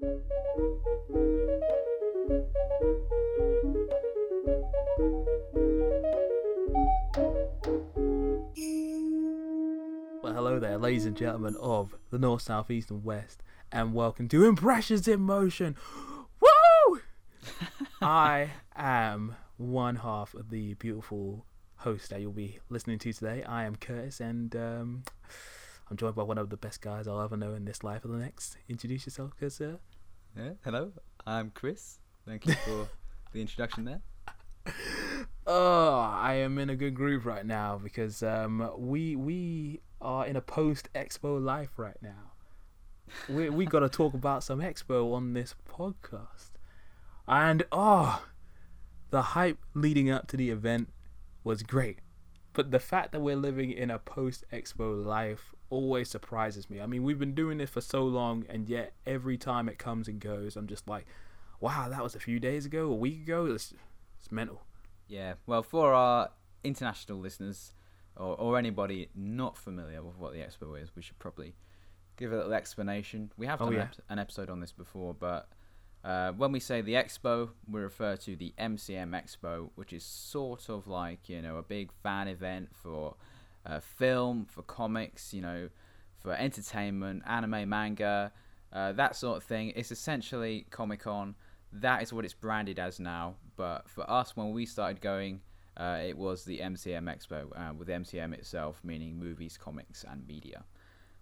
Well, hello there, ladies and gentlemen of the North, South, East, and West, and welcome to Impressions in Motion. Woo! I am one half of the beautiful host that you'll be listening to today. I am Curtis, and um, I'm joined by one of the best guys I'll ever know in this life or the next. Introduce yourself, good sir. Yeah, hello, I'm Chris. Thank you for the introduction there. Oh, I am in a good groove right now because um, we we are in a post Expo life right now. We we got to talk about some Expo on this podcast, and oh, the hype leading up to the event was great, but the fact that we're living in a post Expo life always surprises me. I mean, we've been doing this for so long, and yet every time it comes and goes, I'm just like, wow, that was a few days ago, a week ago. It's, it's mental. Yeah, well, for our international listeners or, or anybody not familiar with what the expo is, we should probably give a little explanation. We have Oh, done yeah. an episode on this before, but uh, when we say the expo, we refer to the MCM Expo, which is sort of like you know a big fan event for uh, film, for comics, you know, for entertainment, anime, manga, uh, that sort of thing. It's essentially Comic Con. That is what it's branded as now. But for us, when we started going, uh, it was the MCM Expo, uh, with MCM itself meaning movies, comics, and media.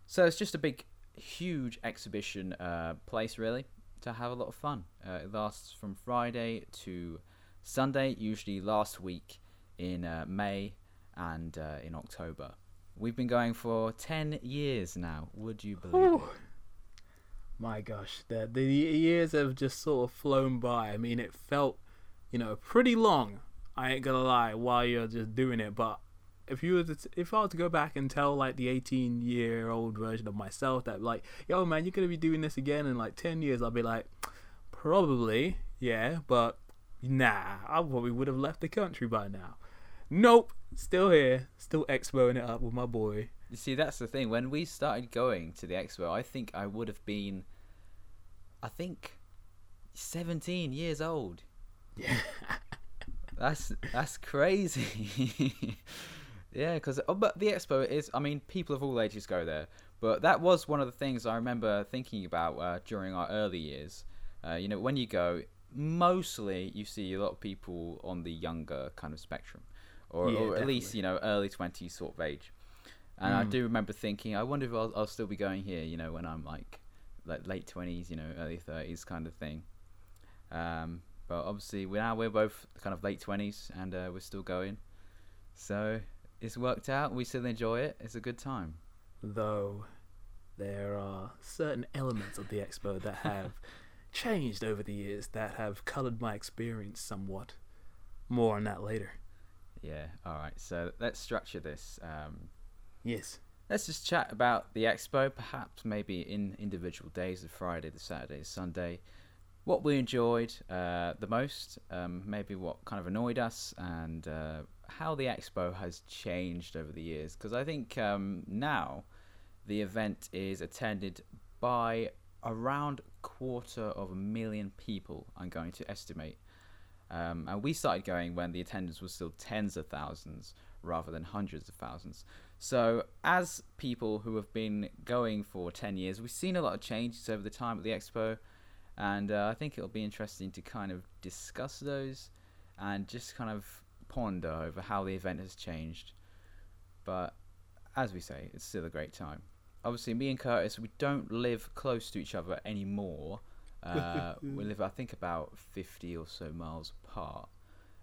So it's just a big, huge exhibition uh, place, really, to have a lot of fun. Uh, it lasts from Friday to Sunday, usually last week in uh, May and uh, in October. We've been going for 10 years now. Would you believe it? My gosh, the the years have just sort of flown by. I mean, it felt, you know, pretty long. I ain't gonna lie, while you're just doing it. But if you were to, if I was to go back and tell like the 18 year old version of myself that like, yo man, you're gonna be doing this again in like 10 years, I'll be like, probably, yeah, but nah, I probably would have left the country by now. Nope, still here, still expoing it up with my boy. You see, that's the thing. When we started going to the expo, I think I would have been, I think, 17 years old. Yeah. That's that's crazy. yeah, because oh, but the expo is. I mean, people of all ages go there. But that was one of the things I remember thinking about uh, during our early years. Uh, you know, when you go, mostly you see a lot of people on the younger kind of spectrum, or, Yeah, or at least you know early twenties sort of age. And I Mm. do remember thinking, I wonder if I'll, I'll still be going here. You know, when I'm like like late twenties, you know, early thirties kind of thing. Um, but obviously, we're now we're both kind of late twenties, and uh, we're still going. So it's worked out. We still enjoy it. It's a good time. though there are certain elements of the expo that have changed over the years that have colored my experience somewhat. More on that later. Yeah. All right. So let's structure this. Um, Yes. let's just chat about the expo. Perhaps maybe in individual days, the Friday, the Saturday, the Sunday. What we enjoyed uh, the most, um, maybe what kind of annoyed us, and uh, how the expo has changed over the years. Because I think um, now the event is attended by around quarter of a million people. I'm going to estimate. Um, and we started going when the attendance was still tens of thousands rather than hundreds of thousands. So, as people who have been going for 10 years, we've seen a lot of changes over the time at the expo, and uh, I think it'll be interesting to kind of discuss those and just kind of ponder over how the event has changed. But as we say, it's still a great time. Obviously, me and Curtis, we don't live close to each other anymore. Uh, we live, I think, about 50 or so miles apart.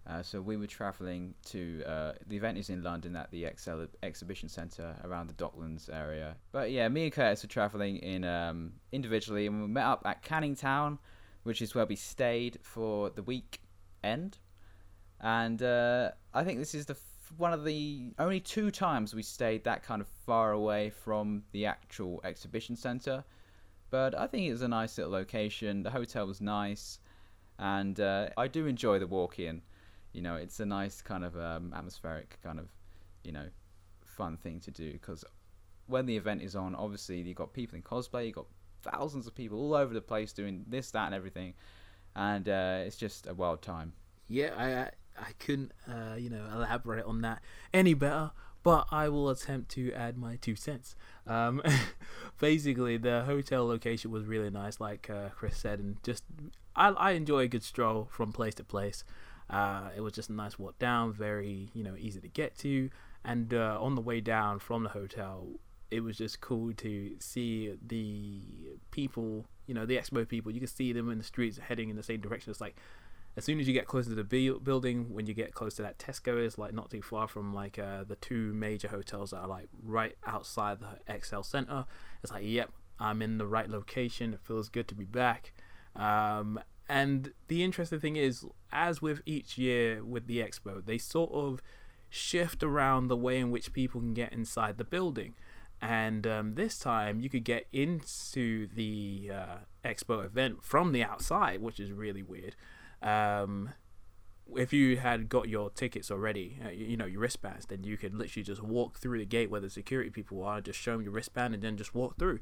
Uh, so we were travelling to uh, the event is in London at the ExCeL Exhibition Centre around the Docklands area. But yeah, me and Curtis were travelling in um, individually, and we met up at Canning Town, which is where we stayed for the week end. And uh, I think this is the f- one of the only two times we stayed that kind of far away from the actual exhibition centre. But I think it was a nice little location. The hotel was nice, and uh, I do enjoy the walk in. You know, it's a nice kind of um, atmospheric kind of, you know, fun thing to do because when the event is on, obviously you've got people in cosplay, you've got thousands of people all over the place doing this, that, and everything, and uh, it's just a wild time. Yeah, I I, couldn't uh, you know elaborate on that any better, but I will attempt to add my two cents. Um, basically, the hotel location was really nice, like uh, Chris said, and just I I enjoy a good stroll from place to place. Uh, it was just a nice walk down, very you know easy to get to, and uh, on the way down from the hotel, it was just cool to see the people, you know, the expo people. You can see them in the streets heading in the same direction. It's like as soon as you get closer to the building, when you get close to that Tesco, is like not too far from like uh, the two major hotels that are like right outside the ExCeL Center. It's like, yep, I'm in the right location. It feels good to be back. Um, and the interesting thing is, as with each year with the expo, they sort of shift around the way in which people can get inside the building. And um, this time, you could get into the uh, expo event from the outside, which is really weird um, if you had got your tickets already, uh, you, you, know, your wristbands, then you could literally just walk through the gate where the security people are, just show them your wristband, and then just walk through.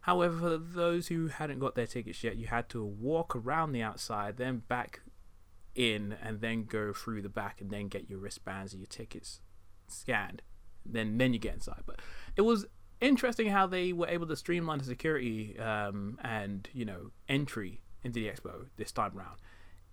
However, for those who hadn't got their tickets yet, you had to walk around the outside, then back in, and then go through the back, and then get your wristbands and your tickets scanned. Then, then you get inside. But it was interesting how they were able to streamline the security um, and you know entry into the expo this time around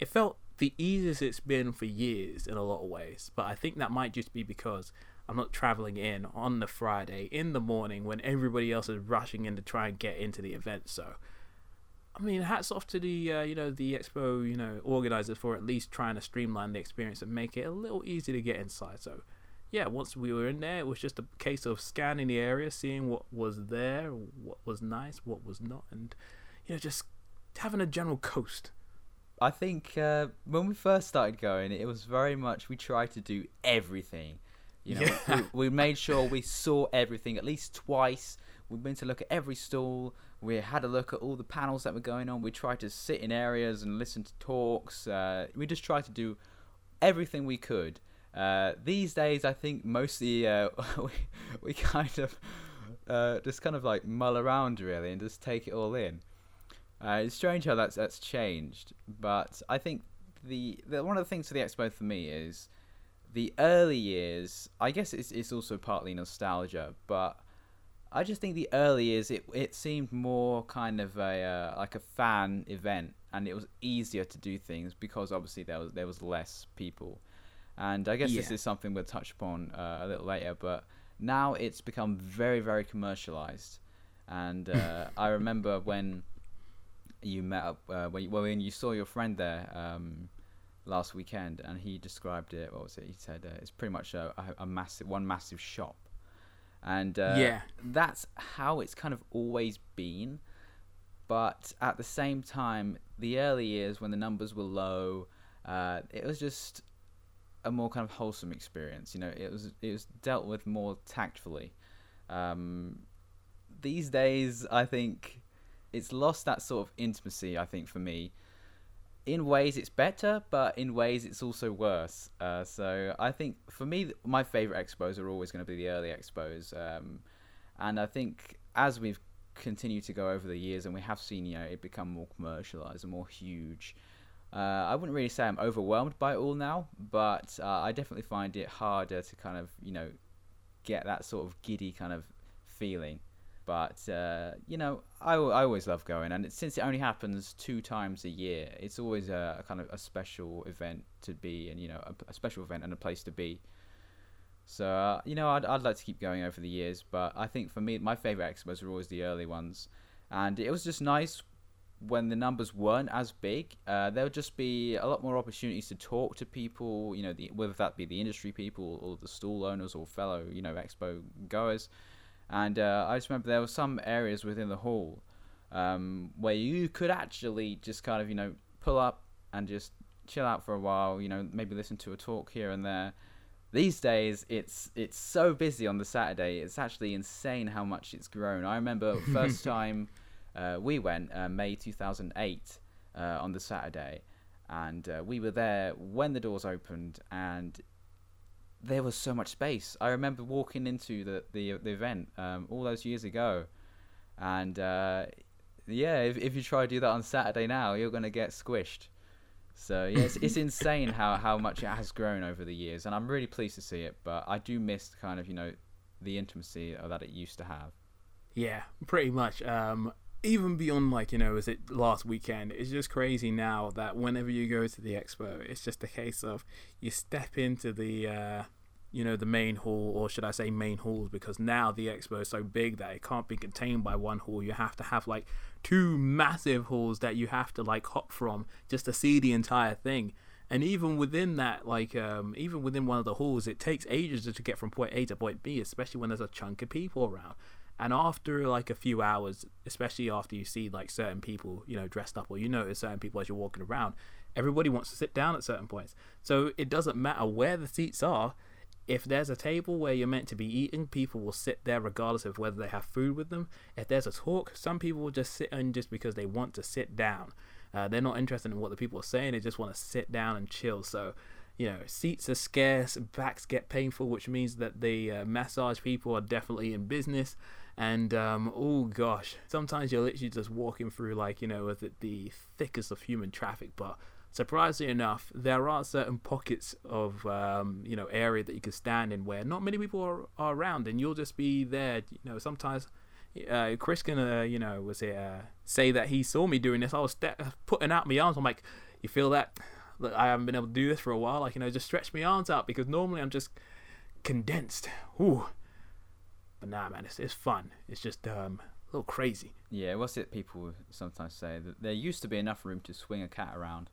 it felt the easiest it's been for years in a lot of ways. But I think that might just be because I'm not traveling in on the Friday in the morning when everybody else is rushing in to try and get into the event. So, I mean, hats off to the uh, you know the expo you know organizers for at least trying to streamline the experience and make it a little easy to get inside. So, yeah, once we were in there, it was just a case of scanning the area, seeing what was there, what was nice, what was not, and you know just having a general coast I think uh, when we first started going, it was very much we tried to do everything. You know, yeah. we, we, made sure we saw everything at least twice. We went to look at every stall. We had a look at all the panels that were going on. We tried to sit in areas and listen to talks. Uh, we just tried to do everything we could. Uh, these days, I think mostly uh, we, we kind of uh, just kind of like mull around really and just take it all in. Uh, it's strange how that's that's changed, but I think the, the one of the things for the expo for me is the early years. I guess it's it's also partly nostalgia, but I just think the early years it it seemed more kind of a uh, like a fan event, and it was easier to do things because obviously there was there was less people, and I guess yeah. this is something we'll touch upon uh, a little later, but now it's become very very commercialized, and uh, I remember when you met up uh, when, you, when you saw your friend there um, last weekend, and he described it. What was it? He said uh, it's pretty much a, a, a, massive, one massive shop, and uh, yeah, that's how it's kind of always been. But at the same time, the early years when the numbers were low, uh, it was just a more kind of wholesome experience. You know, it was it was dealt with more tactfully. Um, these days, I think it's lost that sort of intimacy. I think for me, in ways it's better, but in ways it's also worse. Uh, so I think for me, my favorite expos are always going to be the early expos, um, and I think as we've continued to go over the years and we have seen you know it become more commercialized and more huge. Uh, I wouldn't really say I'm overwhelmed by it all now, but uh, I definitely find it harder to kind of you know get that sort of giddy kind of feeling. But uh, you know, I, I always love going, and it, since it only happens two times a year, it's always a, a kind of a special event to be, and you know, a, a special event and a place to be. So uh, you know, I'd I'd like to keep going over the years, but I think for me, my favorite expos are always the early ones, and it was just nice when the numbers weren't as big. Uh, there would just be a lot more opportunities to talk to people, you know, the, whether that be the industry people or the stall owners or fellow, you know, expo goers. And uh, I just remember there were some areas within the hall um, where you could actually just kind of, you know, pull up and just chill out for a while, you know, maybe listen to a talk here and there. These days, it's it's so busy on the Saturday. It's actually insane how much it's grown. I remember first time uh, we went, uh, May 2008, uh, on the Saturday, and uh, we were there when the doors opened, and there was so much space. I remember walking into the the, the event um, all those years ago, and uh, yeah, if if you try to do that on Saturday now, you're gonna get squished. So yeah, it's, it's insane how how much it has grown over the years, and I'm really pleased to see it. But I do miss kind of you know the intimacy that it used to have. Yeah, pretty much. Um, even beyond like you know, is it last weekend? It's just crazy now that whenever you go to the expo, it's just a case of you step into the uh, you know the main hall or should i say main halls because now the expo is so big that it can't be contained by one hall. You have to have like two massive halls that you have to like hop from just to see the entire thing. And even within that like um, even within one of the halls it takes ages to get from point a to point b especially when there's a chunk of people around and after like a few hours especially after you see like certain people you know dressed up or you notice certain people as you're walking around everybody wants to sit down at certain points so it doesn't matter where the seats are if there's a table where you're meant to be eating, people will sit there regardless of whether they have food with them. If there's a talk, some people will just sit in just because they want to sit down. Uh, they're not interested in what the people are saying, they just want to sit down and chill. So, you know, seats are scarce, backs get painful, which means that the uh, massage people are definitely in business. And, um, oh gosh, sometimes you're literally just walking through, like, you know, with the thickest of human traffic, but surprisingly enough, there are certain pockets of um, you know area that you can stand in where not many people are, are around, and you'll just be there. You know, sometimes uh, Chris can uh, you know was it uh, say that he saw me doing this. I was putting out my arms. I'm like, you feel that? Look, I haven't been able to do this for a while. Like you know, just stretch my arms out because normally I'm just condensed. Ooh. But nah, man, it's, it's fun. It's just um, a little crazy. Yeah, what's it people sometimes say that there used to be enough room to swing a cat around.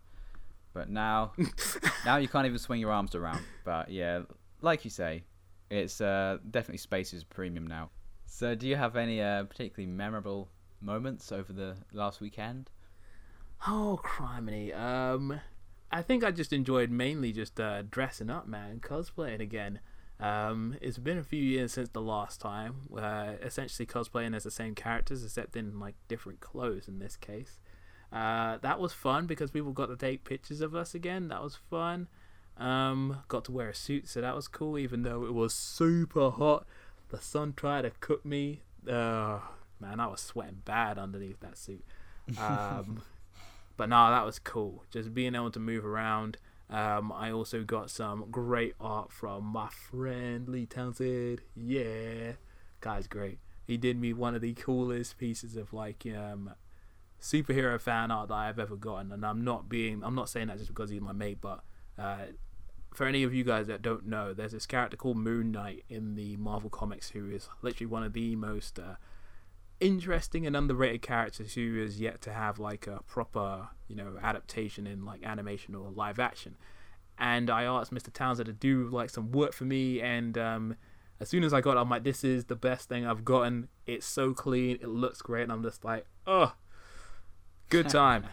But now, now you can't even swing your arms around. But yeah, like you say, it's uh, definitely space is premium now. So, do you have any uh, particularly memorable moments over the last weekend? Oh, criminy. Um, I think I just enjoyed mainly just uh, dressing up, man, cosplaying again. Um, it's been a few years since the last time. Uh, essentially cosplaying as the same characters, except in like different clothes in this case. Uh, that was fun because people got to take pictures of us again. That was fun. Um, got to wear a suit, so that was cool. Even though it was super hot, the sun tried to cook me. Uh, man, I was sweating bad underneath that suit. Um, but no, that was cool. Just being able to move around. Um, I also got some great art from my friend Lee Townsend. Yeah, guy's great. He did me one of the coolest pieces of like um, superhero fan art that I've ever gotten, and I'm not being I'm not saying that just because he's my mate, but uh, for any of you guys that don't know, there's this character called Moon Knight in the Marvel comics who is literally one of the most uh, interesting and underrated characters who is yet to have like a proper you know adaptation in like animation or live action. And I asked Mr. Townsend to do like some work for me, and um, as soon as I got it, I'm like, this is the best thing I've gotten. It's so clean, it looks great, and I'm just like, oh, Good time.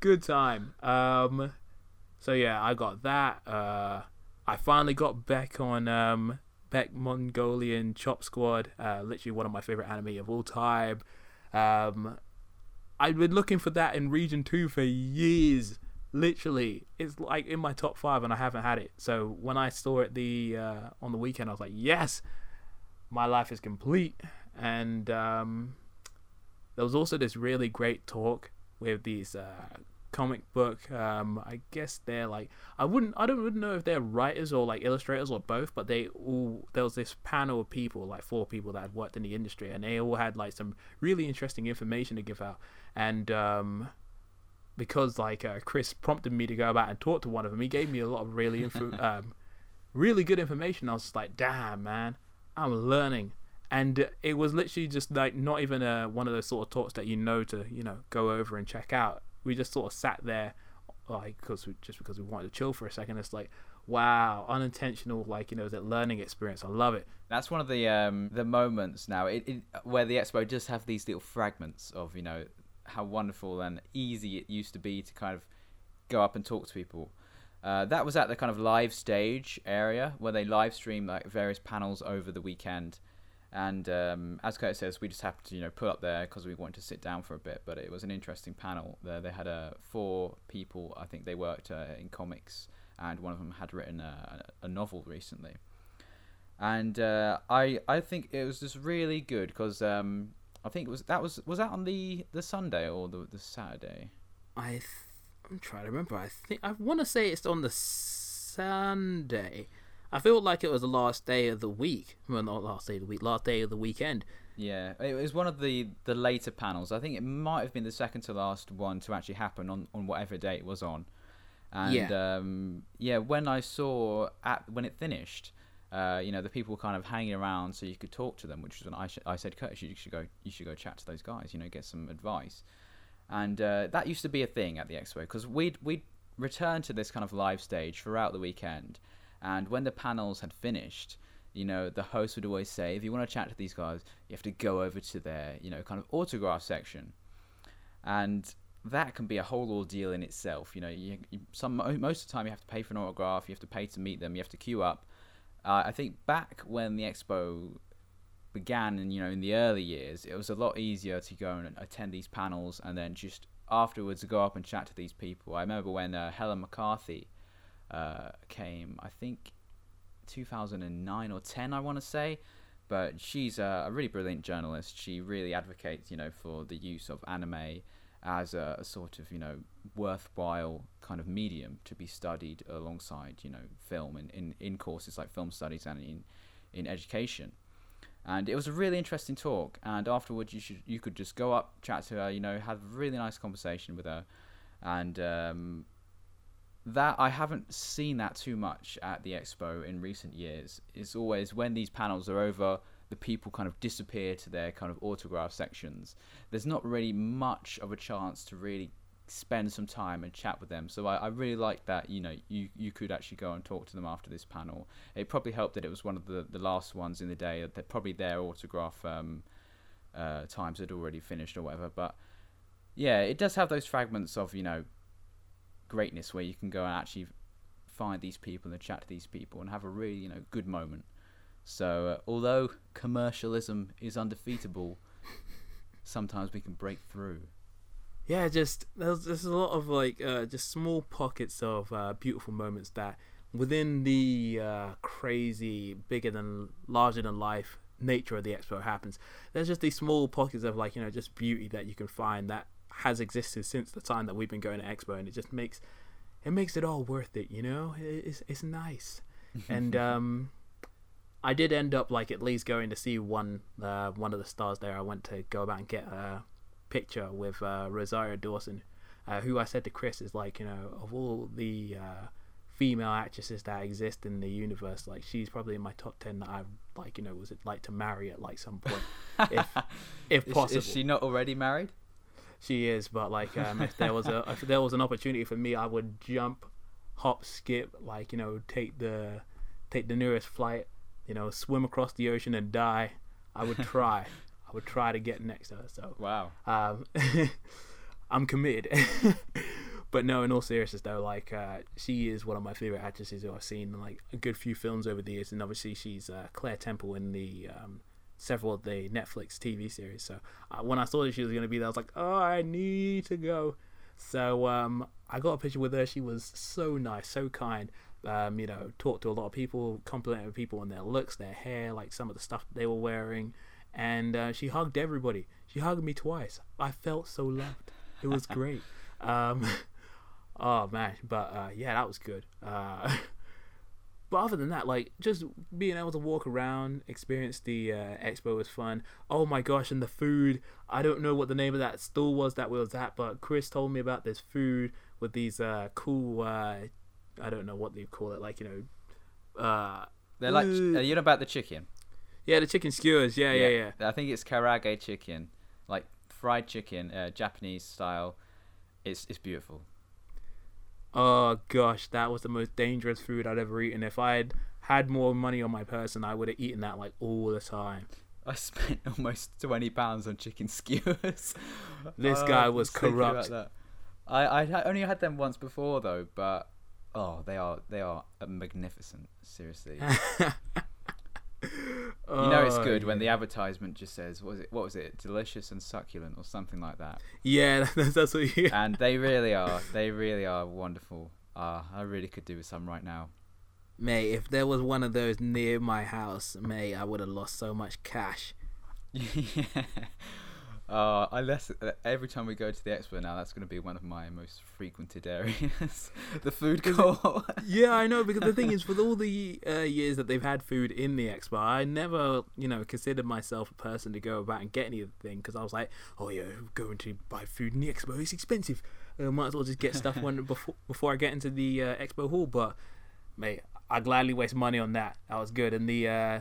Good time. Um, so yeah, I got that. Uh, I finally got back on um, Beck Mongolian Chop Squad. Uh, literally one of my favorite anime of all time. Um, I've been looking for that in Region Two for years. Literally, it's like in my top five, and I haven't had it. So when I saw it the uh, on the weekend, I was like, yes, my life is complete. And um, there was also this really great talk with these uh, comic book. Um, I guess they're like I wouldn't I don't know if they're writers or like illustrators or both, but they all there was this panel of people like four people that had worked in the industry, and they all had like some really interesting information to give out. And um, because like uh, Chris prompted me to go about and talk to one of them, he gave me a lot of really info, um, really good information. I was just like, damn man, I'm learning and it was literally just like not even a, one of those sort of talks that you know to you know go over and check out we just sort of sat there like because just because we wanted to chill for a second. It's like wow unintentional like you know that learning experience. I love it. That's one of the um the moments now. It, it where the expo just have these little fragments of you know how wonderful and easy it used to be to kind of go up and talk to people. Uh, that was at the kind of live stage area where they live stream like various panels over the weekend and um, as Kurt says, we just happened to you know put up there because we wanted to sit down for a bit. But it was an interesting panel. There they had uh, four people. I think they worked uh, in comics, and one of them had written a, a novel recently. And uh, I I think it was just really good because um, I think it was that was was that on the the Sunday or the the Saturday. I th- I'm trying to remember. I think I want to say it's on the Sunday. I felt like it was the last day of the week. Well, not last day of the week, last day of the weekend. Yeah, it was one of the the later panels. I think it might have been the second to last one to actually happen on on whatever day it was on. And Yeah. um, yeah, when I saw at when it finished, uh, you know, the people were kind of hanging around so you could talk to them, which was when I, sh- I said, Curtis, you should go, you should go chat to those guys, you know, get some advice. And uh, that used to be a thing at the expo because we'd we'd return to this kind of live stage throughout the weekend, and when the panels had finished, you know, the host would always say, if you want to chat to these guys, you have to go over to their, you know, kind of autograph section, and that can be a whole ordeal in itself. You know, you, you, some most of the time you have to pay for an autograph, you have to pay to meet them, you have to queue up. Uh, I think back when the expo began, and you know, in the early years, it was a lot easier to go and attend these panels, and then just afterwards go up and chat to these people. I remember when uh, Helen McCarthy uh, came, I think 2009 or 10, I want to say. But she's a, really brilliant journalist. She really advocates, you know, for the use of anime as a, a sort of, you know, worthwhile kind of medium to be studied alongside, you know, film in, in, in courses like film studies and in, in education. And it was a really interesting talk. And afterwards, you should you could just go up, chat to her, you know, have a really nice conversation with her, and um, that I haven't seen that too much at the expo in recent years. It's always when these panels are over, the people kind of disappear to their kind of autograph sections. There's not really much of a chance to really spend some time and chat with them. So I, I really like that. You know, you you could actually go and talk to them after this panel. It probably helped that it was one of the the last ones in the day. That probably their autograph um, uh, times had already finished or whatever. But yeah, it does have those fragments of you know greatness where you can go and actually find these people and chat to these people and have a really you know good moment. So uh, although commercialism is undefeatable, sometimes we can break through. Yeah, just there's there's a lot of like uh, just small pockets of uh, beautiful moments that within the uh, crazy, bigger than larger than life nature of the expo happens. There's just these small pockets of like you know just beauty that you can find that has existed since the time that we've been going to expo, and it just makes it makes it all worth it. You know, it's it's nice, and um. I did end up like at least going to see one uh, one of the stars there. I went to go about and get a picture with uh, Rosario Dawson, uh, who I said to Chris is like you know of all the uh, female actresses that exist in the universe, like she's probably in my top ten that I'd like you know was it like to marry at like some point, if if Is, possible. is she not already married? She is, but like um, if there was a if there was an opportunity for me, I would jump, hop, skip, like you know, take the take the nearest flight, you know, swim across the ocean and die. I would try. I would try to get next to her. So Wow. um, I'm committed. but no, in all seriousness though, like uh, she is one of my favorite actresses who I've seen in like a good few films over the years, and obviously she's uh, Claire Temple in the um, several of the Netflix TV series. So uh, when I saw that she was going to be there, I was like, oh, I need to go. So um, I got a picture with her. She was so nice, so kind. Um, you know, talked to a lot of people, complimented people on their looks, their hair, like some of the stuff they were wearing, and uh, she hugged everybody. She hugged me twice. I felt so loved. It was great. um, oh man, but uh, yeah, that was good. Uh, but other than that, like just being able to walk around, experience the uh, expo was fun. Oh my gosh, and the food. I don't know what the name of that stall was that we was at, but Chris told me about this food with these uh, cool. Uh, I don't know what they call it, like you know. Uh, They're like uh, you know about the chicken. yeah, the chicken skewers. Yeah, yeah, yeah. I think it's karaage chicken, like fried chicken, uh, Japanese style. It's it's beautiful. Oh gosh, that was the most dangerous food I'd ever eaten. If I had had more money on my person, I would have eaten that like all the time. I spent almost twenty pounds on chicken skewers. This Oh, guy was corrupt. I I only had them once before though, but oh, they are they are uh, magnificent. Seriously, you know it's Oh, good when the advertisement just says what was it what was it delicious and succulent or something like that. Yeah, that's, that's what you. and they really are. They really are wonderful. Uh, I really could do with some right now. Mate, if there was one of those near my house, mate, I would have lost so much cash. yeah. Uh, unless uh, every time we go to the expo now, that's going to be one of my most frequented areas, the food court. yeah, I know because the thing is, for all the uh, years that they've had food in the expo, I never, you know, considered myself a person to go about and get anything because I was like, oh yeah, going to buy food in the expo is expensive. Uh, might as well just get stuff when before before I get into the uh, expo hall. But mate, I gladly waste money on that. That was good, and the uh,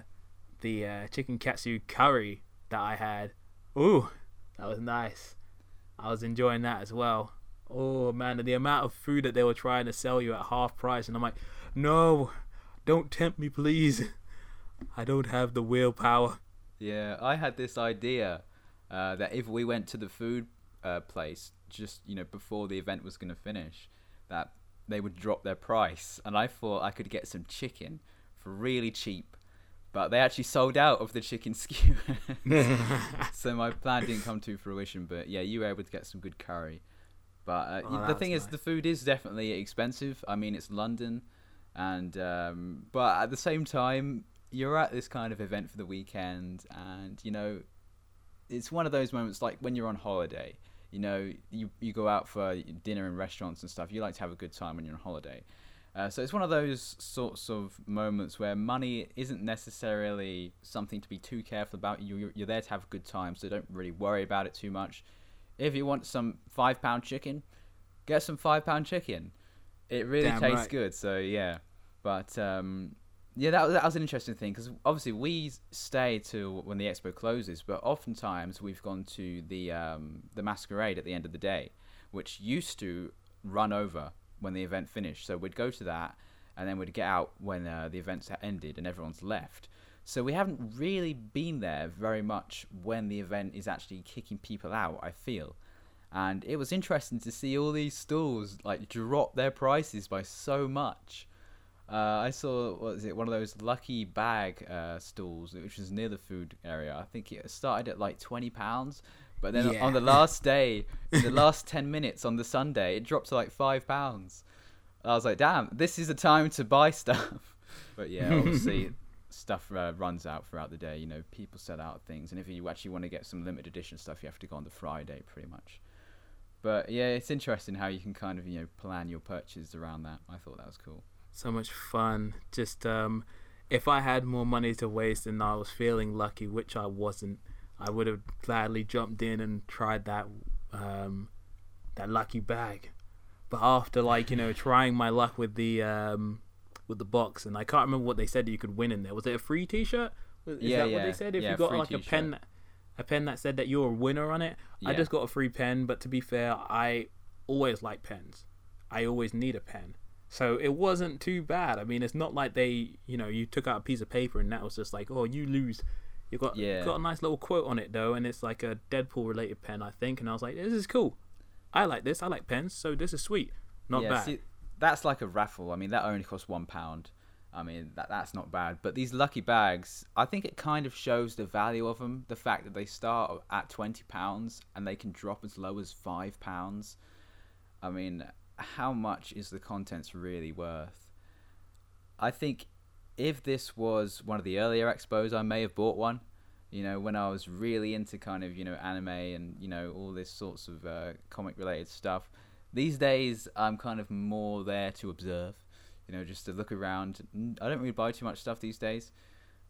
the uh, chicken katsu curry that I had, ooh that was nice. I was enjoying that as well. Oh man, the amount of food that they were trying to sell you at half price, and I'm like, no, don't tempt me, please. I don't have the willpower. Yeah, I had this idea uh, that if we went to the food uh, place just you know before the event was going to finish, that they would drop their price, and I thought I could get some chicken for really cheap but they actually sold out of the chicken skewer. so my plan didn't come to fruition. But yeah, you were able to get some good curry. But uh, oh, the thing nice. is, the food is definitely expensive. I mean, it's London, and um, but at the same time, you're at this kind of event for the weekend, and you know, it's one of those moments like when you're on holiday. You know, you you go out for dinner in restaurants and stuff. You like to have a good time when you're on holiday. Uh, so it's one of those sorts of moments where money isn't necessarily something to be too careful about. You, you're there to have a good time, so don't really worry about it too much. If you want some five pound chicken, get some five pound chicken. It really Damn tastes right. good. So yeah, but um, yeah, that, that was an interesting thing because obviously we stay till when the expo closes, but oftentimes we've gone to the um, the masquerade at the end of the day, which used to run over when the event finished. So we'd go to that, and then we'd get out when uh, the events ended and everyone's left. So we haven't really been there very much when the event is actually kicking people out. I feel, and it was interesting to see all these stalls like drop their prices by so much. Uh, I saw what is it one of those lucky bag uh, stalls, which was near the food area. I think it started at like twenty pounds, but then yeah. on the last day, in the last 10 minutes on the Sunday, it dropped to like five pounds. I was like, damn, this is a time to buy stuff. But yeah, obviously, stuff uh, runs out throughout the day. You know, people sell out things. And if you actually want to get some limited edition stuff, you have to go on the Friday pretty much. But yeah, it's interesting how you can kind of, you know, plan your purchases around that. I thought that was cool. So much fun. Just, um, if I had more money to waste and I was feeling lucky, which I wasn't, I would have gladly jumped in and tried that um, that lucky bag. But after like you know trying my luck with the um, with the box, and I can't remember what they said you could win in there. Was it a free T-shirt? Is yeah, that yeah. what they said? If yeah, you got like t-shirt. a pen, a pen that said that you're a winner on it. I just got a free pen, but to be fair, I always like pens. I always need a pen. So it wasn't too bad. I mean, it's not like they, you know, you took out a piece of paper and that was just like, oh, you lose you got yeah. got a nice little quote on it though, and it's like a Deadpool related pen, I think. And I was like, this is cool. I like this. I like pens, so this is sweet. Not yeah, bad. See, that's like a raffle. I mean, that only costs one pound. I mean, that that's not bad. But these lucky bags, I think it kind of shows the value of them. The fact that they start at twenty pounds and they can drop as low as five pounds. I mean, how much is the contents really worth? I think if this was one of the earlier expos, I may have bought one. You know, when I was really into kind of you know anime and you know all this sorts of uh, comic related stuff. These days, I'm kind of more there to observe. You know, just to look around. I don't really buy too much stuff these days.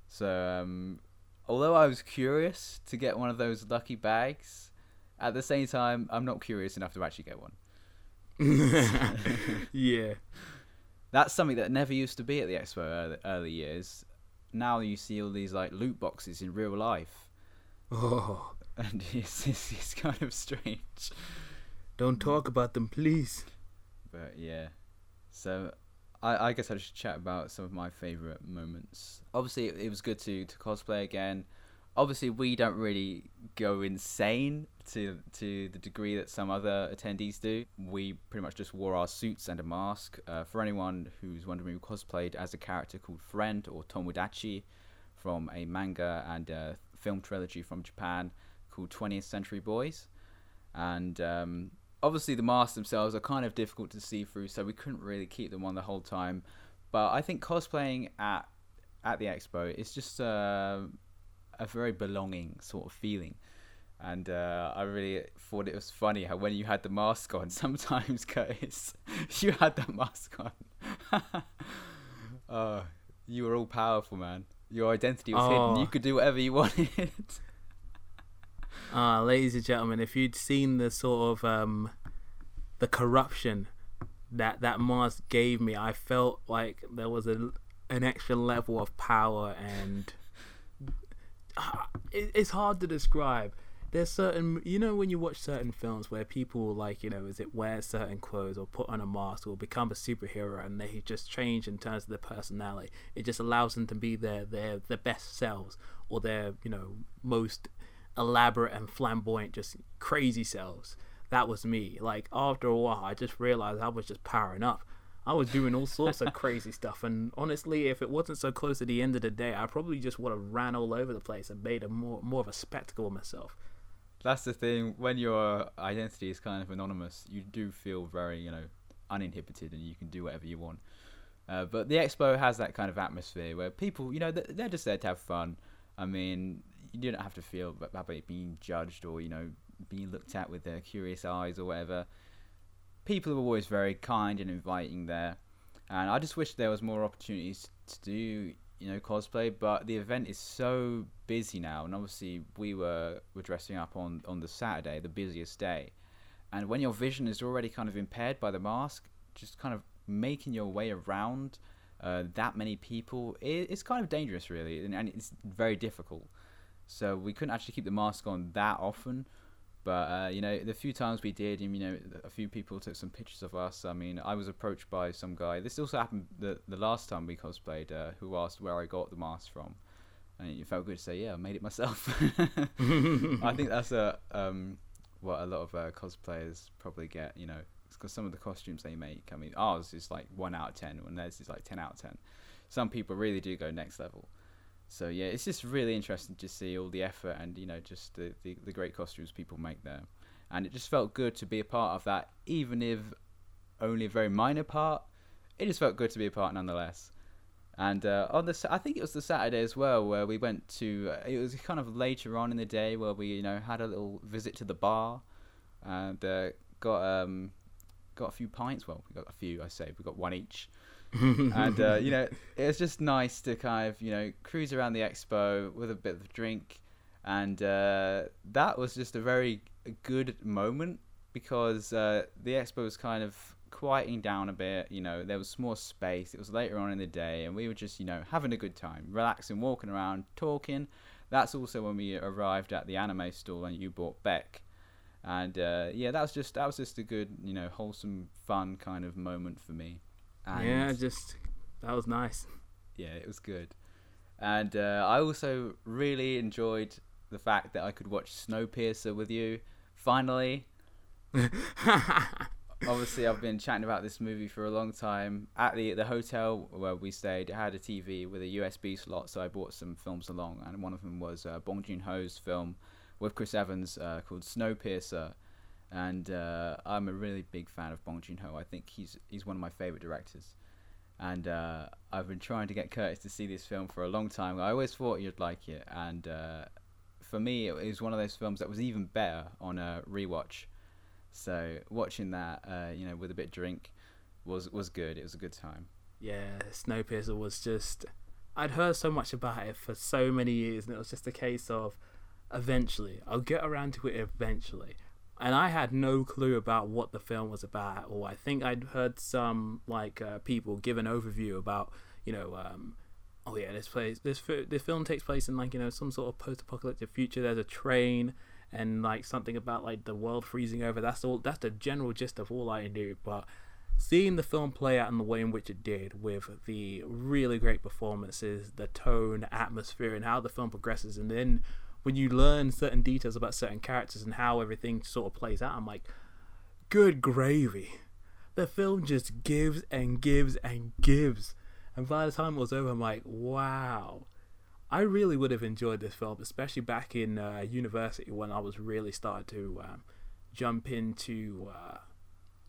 So, um, although I was curious to get one of those lucky bags, at the same time, I'm not curious enough to actually get one. yeah that's something that never used to be at the expo early, early years. Now you see all these like loot boxes in real life. Oh, and it's, it's, it's kind of strange. Don't talk about them, please. But yeah, so I, I guess I should chat about some of my favorite moments. Obviously, it, it was good to to cosplay again obviously we don't really go insane to to the degree that some other attendees do. We pretty much just wore our suits and a mask. Uh, for anyone who's wondering, we cosplayed as a character called Friend or Tomodachi from a manga and a film trilogy from Japan called 20th Century Boys. And um, obviously, the masks themselves are kind of difficult to see through, so we couldn't really keep them on the whole time. But I think cosplaying at at the expo is just uh, a very belonging sort of feeling. And uh, I really thought it was funny how when you had the mask on, sometimes Curtis, you had that mask on. uh, you were all powerful, man. Your identity was hidden. You Oh. could do whatever you wanted. Uh, ladies and gentlemen, if you'd seen the sort of um, the corruption that that mask gave me, I felt like there was a, an extra level of power, and Ah, it's hard to describe. There's certain, you know, when you watch certain films where people like, you know, is it wear certain clothes or put on a mask or become a superhero, and they just change in terms of their personality. It just allows them to be their their their best selves or their, you know, most elaborate and flamboyant, just crazy selves. That was me. Like after a while, I just realized I was just powering up. I was doing all sorts of crazy stuff, and honestly, if it wasn't so close to the end of the day, I probably just would have ran all over the place and made a more more of a spectacle of myself. That's the thing. When your identity is kind of anonymous, you do feel very, you know, uninhibited, and you can do whatever you want. Uh, but the expo has that kind of atmosphere where people, you know, they're just there to have fun. I mean, you don't have to feel ab- about being judged or you know being looked at with their curious eyes or whatever. People are always very kind and inviting there, and I just wish there was more opportunities to do you know cosplay. But the event is so busy now, and obviously we were were dressing up on on the Saturday, the busiest day, and when your vision is already kind of impaired by the mask, just kind of making your way around uh, that many people, it, it's kind of dangerous, really, and, and it's very difficult. So we couldn't actually keep the mask on that often. But uh, you know, the few times we did, and you know, a few people took some pictures of us. I mean, I was approached by some guy. This also happened the the last time we cosplayed, uh, who asked where I got the mask from, and it felt good to say, yeah, I made it myself. I think that's a um, what a lot of uh, cosplayers probably get. You know, because some of the costumes they make, I mean, ours is like one out of ten, and theirs is like ten out of ten. Some people really do go next level. So yeah, it's just really interesting to see all the effort and you know just the, the, the great costumes people make there, and it just felt good to be a part of that, even if only a very minor part. It just felt good to be a part nonetheless. And uh, on the, I think it was the Saturday as well, where we went to. Uh, it was kind of later on in the day where we, you know, had a little visit to the bar, and uh, got um, got a few pints. Well, we got a few. I say we got one each and uh, you know it was just nice to kind of you know cruise around the expo with a bit of a drink. And uh, that was just a very good moment because uh, the expo was kind of quieting down a bit you know there was more space it was later on in the day and we were just you know having a good time relaxing walking around talking. That's also when we arrived at the anime stall and you bought Beck. And uh, yeah that was just that was just a good you know wholesome fun kind of moment for me and yeah, just that was nice. yeah, it was good. And uh, I also really enjoyed the fact that I could watch Snowpiercer with you. Finally, obviously, I've been chatting about this movie for a long time. At the the hotel where we stayed, it had a TV with a USB slot, so I brought some films along, and one of them was uh, Bong Joon Ho's film with Chris Evans uh, called Snowpiercer. And uh, I'm a really big fan of Bong Joon Ho. I think he's he's one of my favorite directors and uh, I've been trying to get Curtis to see this film for a long time. I always thought you'd like it, and uh, for me, it was one of those films that was even better on a rewatch. So watching that, uh, you know, with a bit of drink, was was good. It was a good time. yeah, Snowpiercer was just. I'd heard so much about it for so many years, and it was just a case of eventually, I'll get around to it eventually. And I had no clue about what the film was about, or I think I'd heard some like uh, people give an overview about, you know, um, oh yeah, this place, this this film takes place in like you know some sort of post-apocalyptic future. There's a train and like something about like the world freezing over. That's all. That's the general gist of all I knew, but seeing the film play out in the way in which it did with the really great performances the tone atmosphere and how the film progresses and then when you learn certain details about certain characters and how everything sort of plays out i'm like good gravy. The film just gives and gives and gives. And by the time it was over i'm like wow. I really would have enjoyed this film especially back in uh, university when i was really starting to um, jump into uh,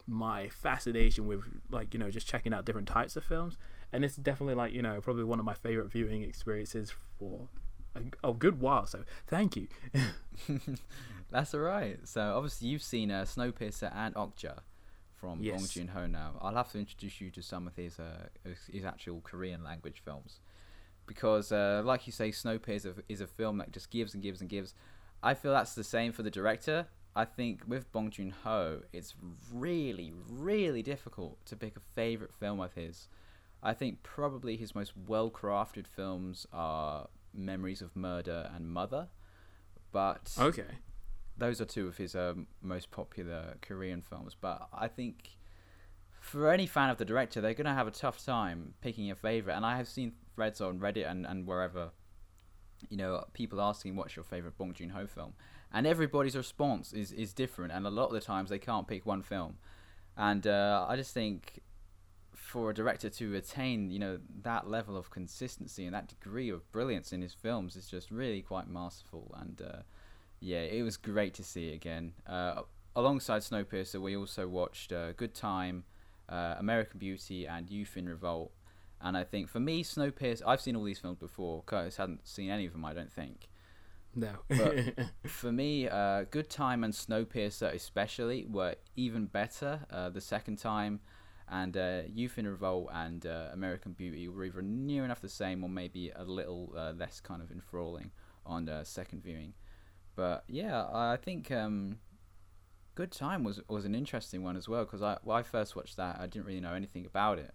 my fascination with like you know just checking out different types of films. And it's definitely like you know probably one of my favorite viewing experiences for a, a good while. So thank you. That's all right. So obviously you've seen uh, Snowpiercer and Okja from Yes. Bong Joon Ho. Now I'll have to introduce you to some of his uh, his, actual Korean language films, because uh, like you say, Snowpiercer is a film that just gives and gives and gives. I feel that's the same for the director. I think with Bong Joon Ho, it's really, really difficult to pick a favorite film of his. I think probably his most well-crafted films are Memories of Murder and Mother, but Okay. those are two of his um, most popular Korean films. But I think for any fan of the director, they're going to have a tough time picking a favorite. And I have seen threads on Reddit and, and wherever, you know, people asking what's your favorite Bong Joon Ho film, and everybody's response is is different. And a lot of the times they can't pick one film. And uh, I just think for a director to attain, you know, that level of consistency and that degree of brilliance in his films is just really quite masterful. And uh, yeah, it was great to see it again. Uh, alongside Snowpiercer, we also watched uh, Good Time, uh, American Beauty, and Youth in Revolt. And I think for me, Snowpiercer, I've seen all these films before. Curtis hadn't seen any of them, I don't think. No. But- For me, uh, Good Time and Snowpiercer especially were even better uh, the second time, and uh, Youth in Revolt and uh, American Beauty were either near enough the same or maybe a little uh, less kind of enthralling on uh, second viewing. But yeah, I think um, Good Time was was an interesting one as well because I when I first watched that I didn't really know anything about it,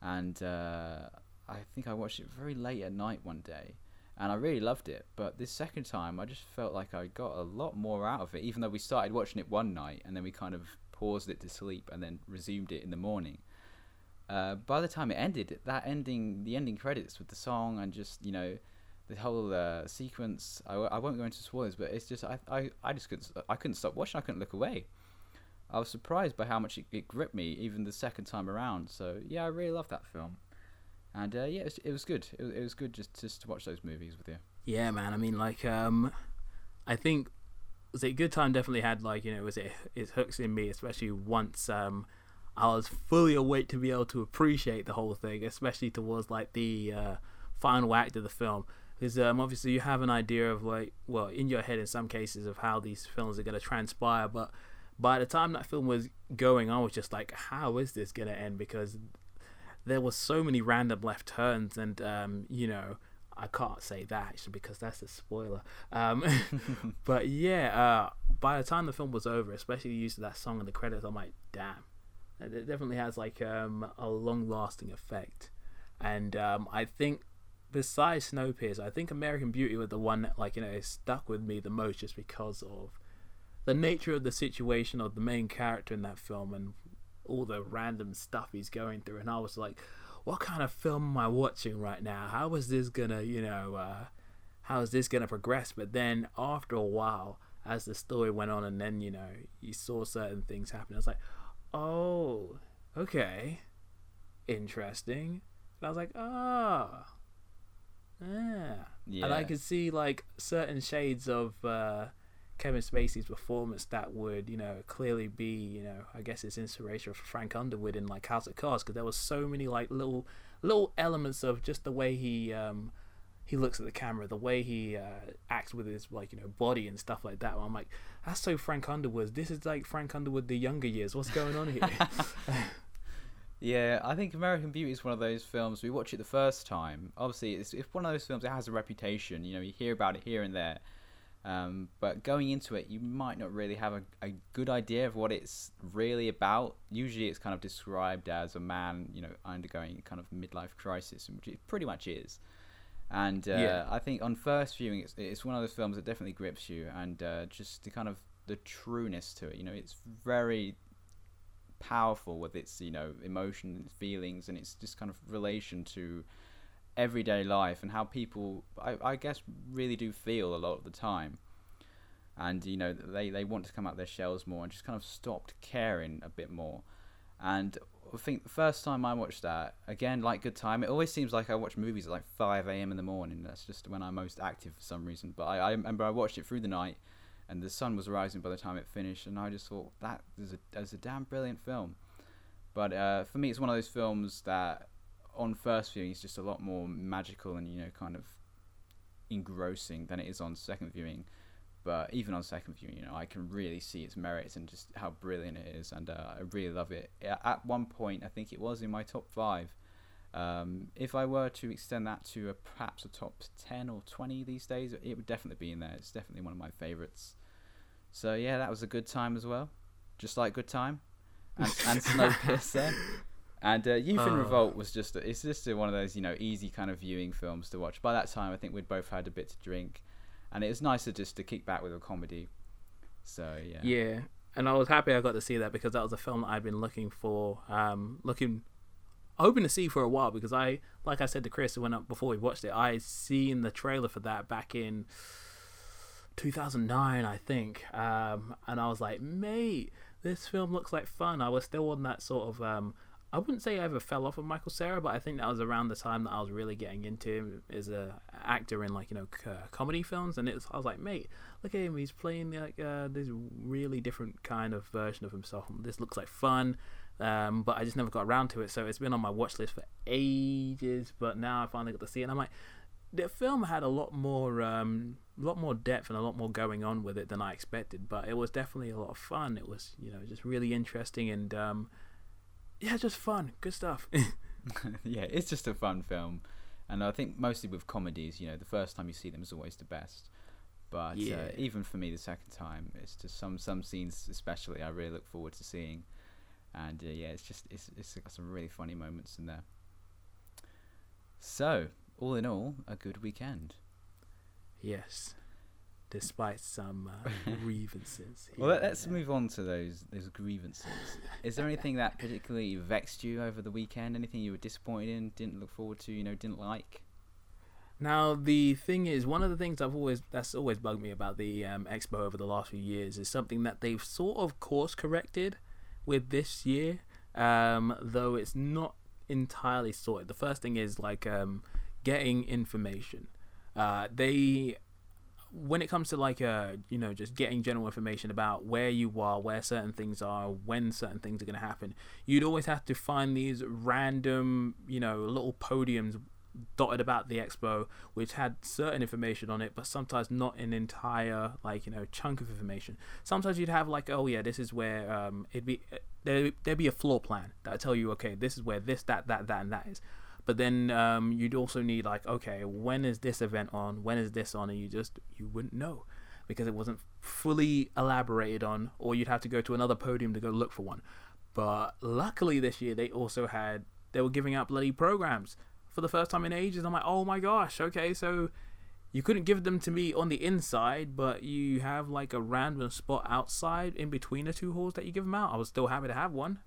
and uh, I think I watched it very late at night one day and I really loved it. But this second time, I just felt like I got a lot more out of it, even though we started watching it one night and then we kind of paused it to sleep and then resumed it in the morning. Uh, by the time it ended, that ending, the ending credits with the song and just you know the whole uh, sequence. I, w- I won't go into spoilers, but it's just I, I, I just couldn't I couldn't stop watching. I couldn't look away. I was surprised by how much it, it gripped me even the second time around. So yeah, I really love that film. And uh, yeah, it was, it was good. It was, it was good just just to watch those movies with you. Yeah, man. I mean, like, um, I think was it Good Time definitely had like you know was it it hooks in me, especially once um I was fully awake to be able to appreciate the whole thing, especially towards like the uh, final act of the film. Because um, obviously you have an idea of like, well, in your head in some cases of how these films are going to transpire, but by the time that film was going, I was just like, how is this going to end? Because there was so many random left turns, and um, you know, I can't say that actually because that's a spoiler. Um, but yeah, uh, by the time the film was over, especially the use of that song in the credits, I'm like, damn, it definitely has like um, a long-lasting effect. And um, I think besides Snowpiercer, I think American Beauty was the one that like you know stuck with me the most, just because of the nature of the situation of the main character in that film and all the random stuff he's going through. And I was like, what kind of film am I watching right now? How is this gonna, you know, uh, how is this gonna progress? But then after a while, as the story went on, and then you know you saw certain things happen, I was like, oh, okay, interesting. And I was like, ah, yeah. Yeah. And I could see like certain shades of uh, Kevin Spacey's performance that would, you know, clearly be, you know, I guess it's inspiration for Frank Underwood in like House of Cards because there was so many like little little elements of just the way he um he looks at the camera, the way he uh, acts with his like you know body and stuff like that. I'm like, that's so Frank Underwood. This is like Frank Underwood the younger years. What's going on here? Yeah, I think American Beauty is one of those films. We watch it the first time. Obviously, it's, it's one of those films that has a reputation. You know, you hear about it here and there. Um, but going into it, you might not really have a, a good idea of what it's really about. Usually, it's kind of described as a man, you know, undergoing kind of midlife crisis, which it pretty much is. And uh, Yeah. I think on first viewing, it's, it's one of those films that definitely grips you, and uh, just the kind of the trueness to it. You know, it's very powerful with its you know emotion and feelings and its just kind of relation to everyday life and how people I, I guess really do feel a lot of the time and you know they, they want to come out their shells more and just kind of stopped caring a bit more and I think the first time I watched that again like good time it always seems like I watch movies at like 5 a.m. in the morning that's just when I'm most active for some reason but I, I remember I watched it through the night and the sun was rising by the time it finished, and I just thought that is a that's a damn brilliant film. But uh, for me, it's one of those films that, on first viewing, is just a lot more magical and you know, kind of engrossing than it is on second viewing. But even on second viewing, you know, I can really see its merits and just how brilliant it is, and uh, I really love it. At one point, I think it was in my top five. Um, if I were to extend that to a, perhaps a top ten or twenty these days, it would definitely be in there. It's definitely one of my favorites. So yeah, that was a good time as well, just like Good Time, and, and Snowpiercer. And uh, Youth in oh. Revolt was just it's just one of those you know easy kind of viewing films to watch. By that time, I think we'd both had a bit to drink, and it was nicer just to kick back with a comedy. So yeah. Yeah, and I was happy I got to see that because that was a film that I'd been looking for, um, looking, hoping to see for a while. Because I, like I said to Chris when before we watched it, I seen the trailer for that back in 2009, I think, um, and I was like, mate, this film looks like fun. I was still on that sort of um, I wouldn't say I ever fell off of Michael Cera, but I think that was around the time that I was really getting into him as a actor in like you know c- comedy films, and it was I was like, mate, look at him, he's playing like uh, this really different kind of version of himself. This looks like fun, um, but I just never got around to it. So it's been on my watch list for ages, but now I finally got to see it. And I'm like, the film had a lot more, um, lot more depth and a lot more going on with it than I expected. But it was definitely a lot of fun. It was you know just really interesting and. Um, yeah, just fun, good stuff. yeah, it's just a fun film, and I think mostly with comedies, you know, the first time you see them is always the best. But uh, yeah. uh, even for me, the second time, it's just some some scenes, especially, I really look forward to seeing. And uh, yeah, it's just it's it's got some really funny moments in there. So, all in all, a good weekend. Yes despite some uh, grievances. well, let, us move on to those those grievances. Is there anything that particularly vexed you over the weekend? Anything you were disappointed in, didn't look forward to, you know, didn't like? Now the thing is, one of the things I've always that's always bugged me about the um, expo over the last few years is something that they've sort of course corrected with this year, um, though it's not entirely sorted. The first thing is like um, getting information. Uh, they when it comes to like uh you know just getting general information about where you are where certain things are when certain things are going to happen you'd always have to find these random you know little podiums dotted about the expo which had certain information on it but sometimes not an entire like you know chunk of information. Sometimes you'd have like oh yeah this is where um it'd be there, there'd be a floor plan that'll tell you okay this is where this that that that and that is but then um, you'd also need like, okay, when is this event on? When is this on? And you just you wouldn't know because it wasn't fully elaborated on, or you'd have to go to another podium to go look for one. But luckily this year they also had they were giving out bloody programs for the first time in ages. I'm like, oh my gosh, okay, so you couldn't give them to me on the inside, but you have like a random spot outside in between the two halls that you give them out. I was still happy to have one.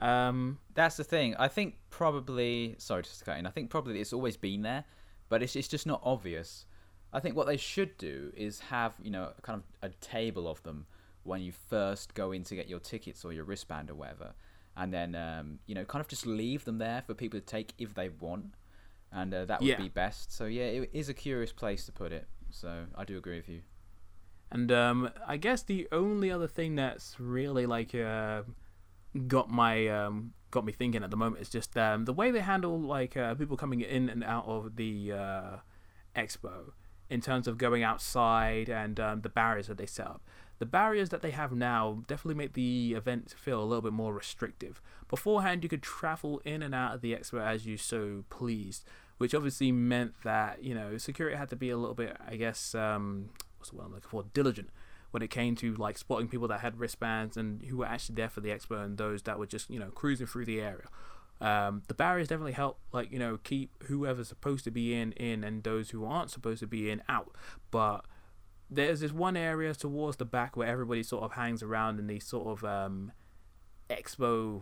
Um, That's the thing. I think probably. Sorry, just to cut in. I think probably it's always been there, but it's it's just not obvious. I think what they should do is have you know kind of a table of them when you first go in to get your tickets or your wristband or whatever, and then um, you know kind of just leave them there for people to take if they want, and uh, that would yeah. be best. So yeah, it is a curious place to put it. So I do agree with you. And um, I guess the only other thing that's really like. Uh, got my um, got me thinking at the moment is just um, the way they handle like uh, people coming in and out of the uh, expo in terms of going outside and um, the barriers that they set up. The barriers that they have now definitely make the event feel a little bit more restrictive. Beforehand, you could travel in and out of the expo as you so pleased, which obviously meant that you know security had to be a little bit, I guess, um, what's the word I'm looking for, diligent when it came to like spotting people that had wristbands and who were actually there for the expo and those that were just you know cruising through the area. Um, the barriers definitely help, like you know, keep whoever's supposed to be in in and those who aren't supposed to be in out. But there's this one area towards the back where everybody sort of hangs around in these sort of um, expo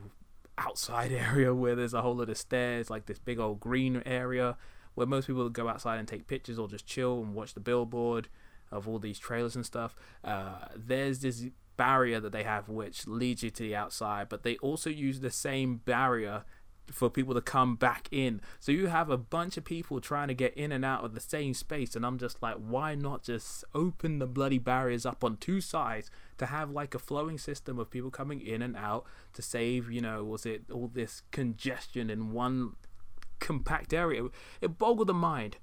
outside area where there's a whole lot of stairs, like this big old green area where most people go outside and take pictures or just chill and watch the billboard of all these trailers and stuff, uh, there's this barrier that they have which leads you to the outside, but they also use the same barrier for people to come back in. So you have a bunch of people trying to get in and out of the same space, and I'm just like, why not just open the bloody barriers up on two sides to have like a flowing system of people coming in and out to save, you know, was it all this congestion in one compact area? It boggled the mind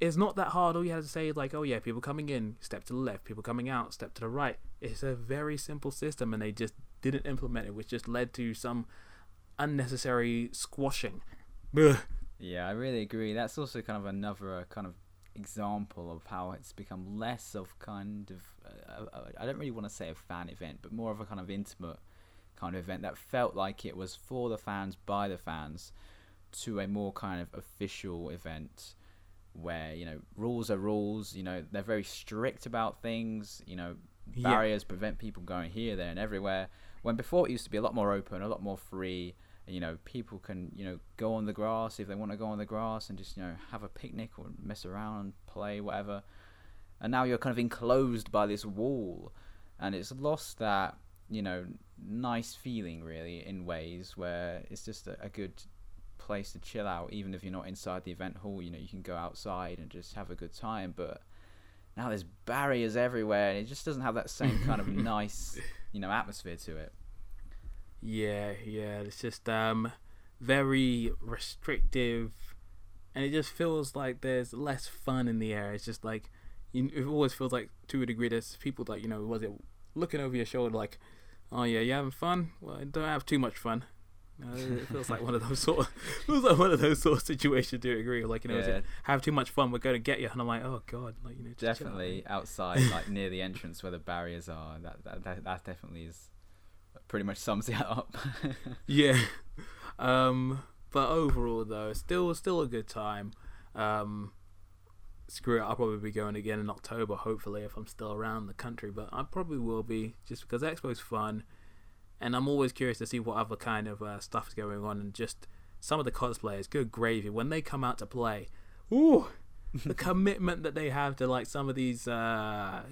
it's not that hard. All you had to say is like, oh yeah, people coming in, step to the left. People coming out, step to the right. It's a very simple system, and they just didn't implement it, which just led to some unnecessary squashing. Ugh. Yeah, I really agree. That's also kind of another uh, kind of example of how it's become less of kind of uh, uh, I don't really want to say a fan event, but more of a kind of intimate kind of event that felt like it was for the fans by the fans to a more kind of official event where you know rules are rules you know they're very strict about things you know Yeah. barriers prevent people going here there and everywhere when before it used to be a lot more open a lot more free you know people can you know go on the grass if they want to go on the grass and just you know have a picnic or mess around and play whatever and now you're kind of enclosed by this wall and it's lost that you know nice feeling really in ways where it's just a, a good place to chill out even if you're not inside the event hall you know you can go outside and just have a good time but now there's barriers everywhere and it just doesn't have that same kind of nice you know atmosphere to it Yeah, yeah. It's just um very restrictive, and it just feels like there's less fun in the air. It's just like you, it always feels like to a degree there's people like you know was it looking over your shoulder like, oh yeah, you having fun? Well, don't have too much fun. Uh, it feels like one of those sort of feels like one of those sort of situations. Do you agree? Like you know, Yeah. it, have too much fun, we're going to get you, and I'm like, oh god, like you know, definitely outside like near the entrance where the barriers are that that, that, that definitely is pretty much sums it up Yeah. Um, but overall, though, still still a good time. Um, screw it, I'll probably be going again in October, hopefully, if I'm still around the country. But I probably will be, just because Expo's fun, and I'm always curious to see what other kind of uh, stuff is going on, and just some of the cosplayers, good gravy, when they come out to play, ooh, the commitment that they have to like some of these uh,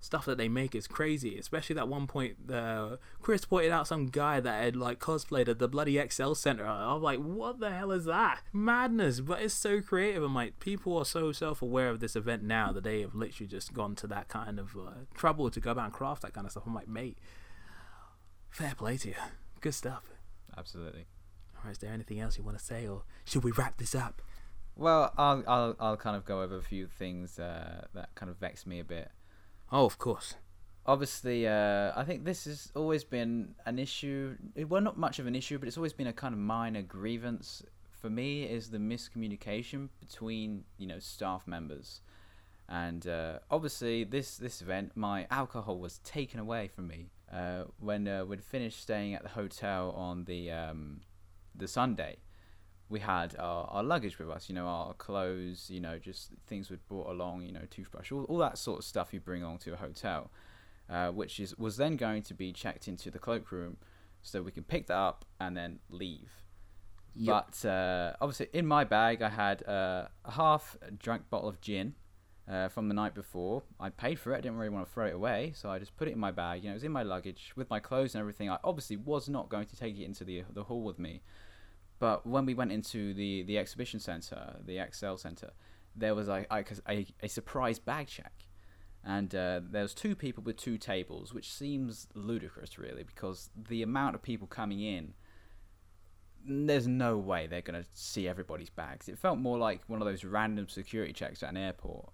stuff that they make is crazy. Especially that one point, uh, Chris pointed out some guy that had like cosplayed at the bloody ExCeL Center. I'm like, what the hell is that? Madness! But it's so creative. I'm like, people are so self-aware of this event now that they have literally just gone to that kind of uh, trouble to go about and craft that kind of stuff. I'm like, mate, fair play to you. Good stuff. absolutely All right, is there anything else you want to say, or should we wrap this up? well I'll, I'll i'll kind of go over a few things uh, that kind of vex me a bit Oh, of course. obviously, uh, I think this has always been an issue. It, well, not much of an issue, but it's always been a kind of minor grievance for me. Is the miscommunication between you know staff members, and uh, obviously this this event, my alcohol was taken away from me uh, when uh, we'd finished staying at the hotel on the um, the Sunday. We had our, our luggage with us, you know, our clothes, you know, just things we'd brought along, you know, toothbrush, all, all that sort of stuff you bring along to a hotel uh, which is was then going to be checked into the cloakroom, so we can pick that up and then leave. But uh, obviously, in my bag, I had uh, a half drunk bottle of gin uh, from the night before. I paid for it. I didn't really want to throw it away, so I just put it in my bag. You know, it was in my luggage with my clothes and everything. I obviously was not going to take it into the the hall with me. But when we went into the the exhibition center, the ExCeL center, there was like a, a, a surprise bag check and uh, was two people with two tables, which seems ludicrous, really, because the amount of people coming in, there's no way they're going to see everybody's bags. It felt more like one of those random security checks at an airport.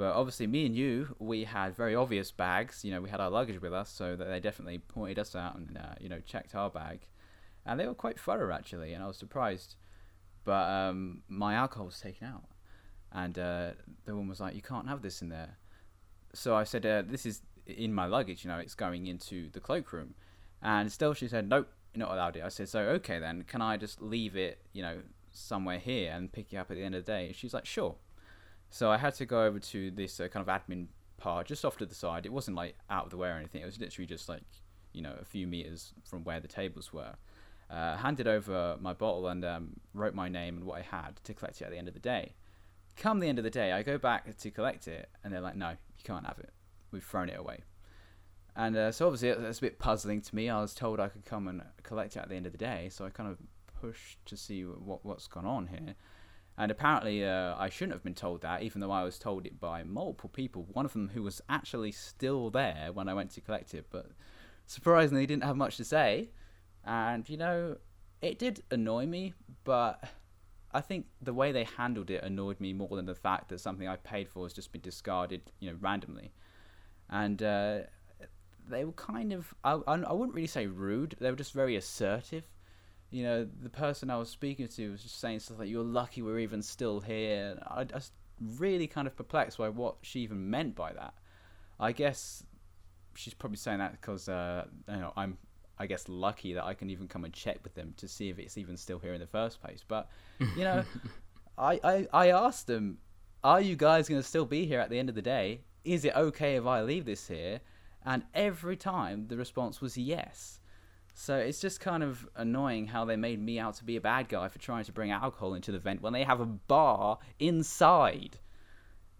But obviously, me and you, we had very obvious bags. You know, we had our luggage with us, so that they definitely pointed us out and uh, you know checked our bag, and they were quite thorough actually, and I was surprised. But um, my alcohol was taken out, and uh, the woman was like, "You can't have this in there." so I said, uh, "This is in my luggage. You know, it's going into the cloakroom." And still, she said, "Nope, not allowed it." I said, "So okay then, can I just leave it, you know, somewhere here and pick it up at the end of the day?" She's like, "Sure." So I had to go over to this uh, kind of admin part just off to the side. It wasn't like out of the way or anything. It was literally just like, you know, a few meters from where the tables were. Uh, handed over my bottle and um, wrote my name and what I had to collect it at the end of the day. Come the end of the day, I go back to collect it, and they're like, "No, you can't have it. We've thrown it away." And uh, so obviously that's a bit puzzling to me. I was told I could come and collect it at the end of the day, so I kind of pushed to see what what's gone on here. And apparently, uh, I shouldn't have been told that, even though I was told it by multiple people. One of them who was actually still there when I went to collect it, but surprisingly didn't have much to say. And you know, it did annoy me, but I think the way they handled it annoyed me more than the fact that something I paid for has just been discarded, you know, randomly. And uh, they were kind of, I, I wouldn't really say rude, they were just very assertive. You know, the person I was speaking to was just saying stuff like, You're lucky we're even still here. I, I was really kind of perplexed by what she even meant by that. I guess she's probably saying that because uh, you know I'm I guess lucky that I can even come and check with them to see if it's even still here in the first place. But you know, I, I I asked them, are you guys going to still be here at the end of the day? Is it okay if I leave this here? And every time the response was yes. So it's just kind of annoying how they made me out to be a bad guy for trying to bring alcohol into the event when they have a bar inside.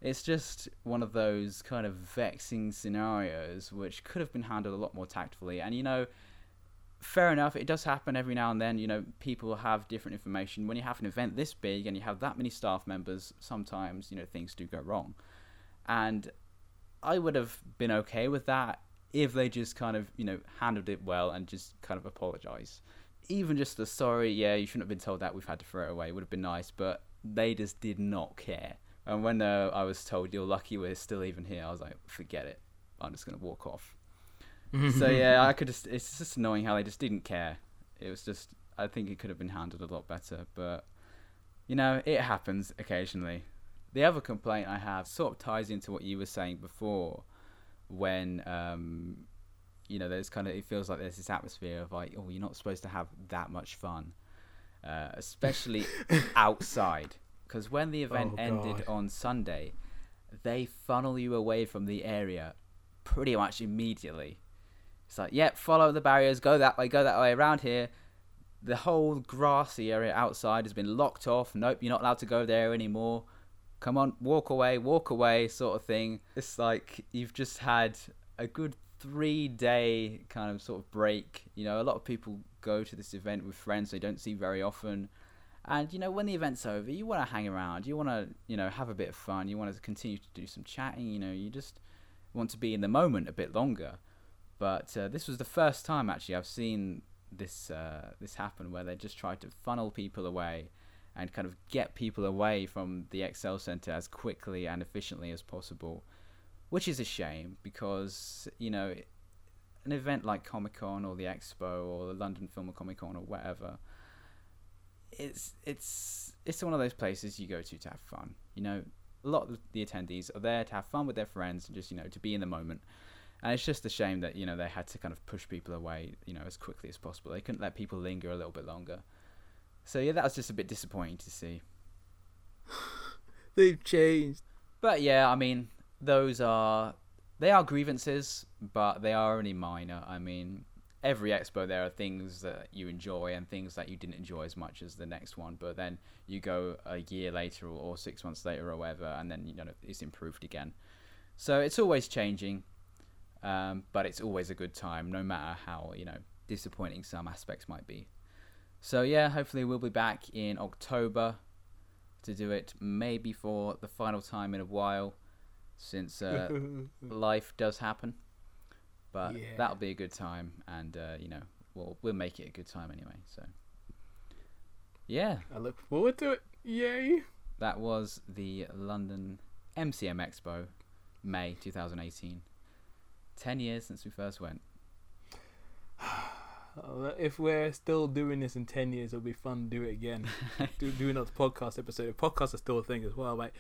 It's just one of those kind of vexing scenarios which could have been handled a lot more tactfully. And you know, fair enough, it does happen every now and then. You know, people have different information. When you have an event this big and you have that many staff members, sometimes, you know, things do go wrong. And I would have been okay with that if they just kind of, you know, handled it well and just kind of apologize. Even just the sorry, yeah, you shouldn't have been told that, we've had to throw it away, would have been nice, but they just did not care. And when uh, I was told, you're lucky we're still even here, I was like, forget it. I'm just going to walk off so yeah, I could just. It's just annoying how they just didn't care. It was just. I think it could have been handled a lot better, but you know, it happens occasionally. The other complaint I have sort of ties into what you were saying before, when um, you know, there's kind of it feels like there's this atmosphere of like, oh, you're not supposed to have that much fun, uh, especially outside, because when the event oh, ended on Sunday, they funnel you away from the area pretty much immediately. It's like, yep, follow the barriers, go that way, go that way. Around here, the whole grassy area outside has been locked off. Nope, you're not allowed to go there anymore. Come on, walk away, walk away, sort of thing. It's like you've just had a good three day kind of sort of break. You know, a lot of people go to this event with friends they don't see very often. And you know, when the event's over, you want to hang around. You want to, you know, have a bit of fun. You want to continue to do some chatting. You know, you just want to be in the moment a bit longer. But uh, this was the first time actually I've seen this uh, this happen where they just tried to funnel people away and kind of get people away from the ExCeL Center as quickly and efficiently as possible, which is a shame because you know an event like Comic Con or the Expo or the London Film and Comic Con or whatever. It's it's it's one of those places you go to to have fun. You know, a lot of the attendees are there to have fun with their friends and just you know to be in the moment and it's just a shame that you know they had to kind of push people away, you know, as quickly as possible. They couldn't let people linger a little bit longer. So yeah, that was just a bit disappointing to see. They've changed. But yeah, I mean, those are they are grievances, but they are only minor. I mean, every expo there are things that you enjoy and things that you didn't enjoy as much as the next one. But then you go a year later or, or six months later or whatever, and then you know it's improved again. So it's always changing. Um, but it's always a good time, no matter how you know disappointing some aspects might be. So yeah, hopefully we'll be back in October to do it, maybe for the final time in a while, since uh, life does happen. But yeah. that'll be a good time, and uh, you know we'll we'll make it a good time anyway. So yeah, I look forward to it. Yay! That was the London MCM Expo, May 2018. Ten years since we first went. Uh, if we're still doing this in 10 years, it'll be fun to do it again. do, do another podcast episode. Podcasts are still a thing as well. Like,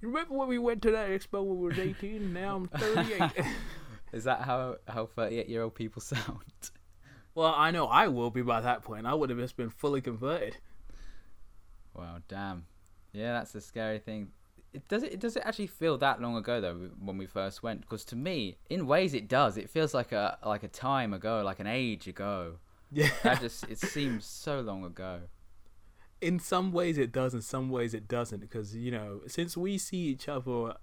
you remember when we went to that expo when we were 18? now I'm 38. Is that how, how 38 year old people sound? Well, I know I will be by that point. I would have just been fully converted. Wow, damn. Yeah, that's the scary thing it does it does it actually feel that long ago though when we first went? Because to me in ways it does. It feels like a like a time ago like an age ago. Yeah. That just it seems so long ago. In some ways it does in some ways it doesn't because you know since we see each other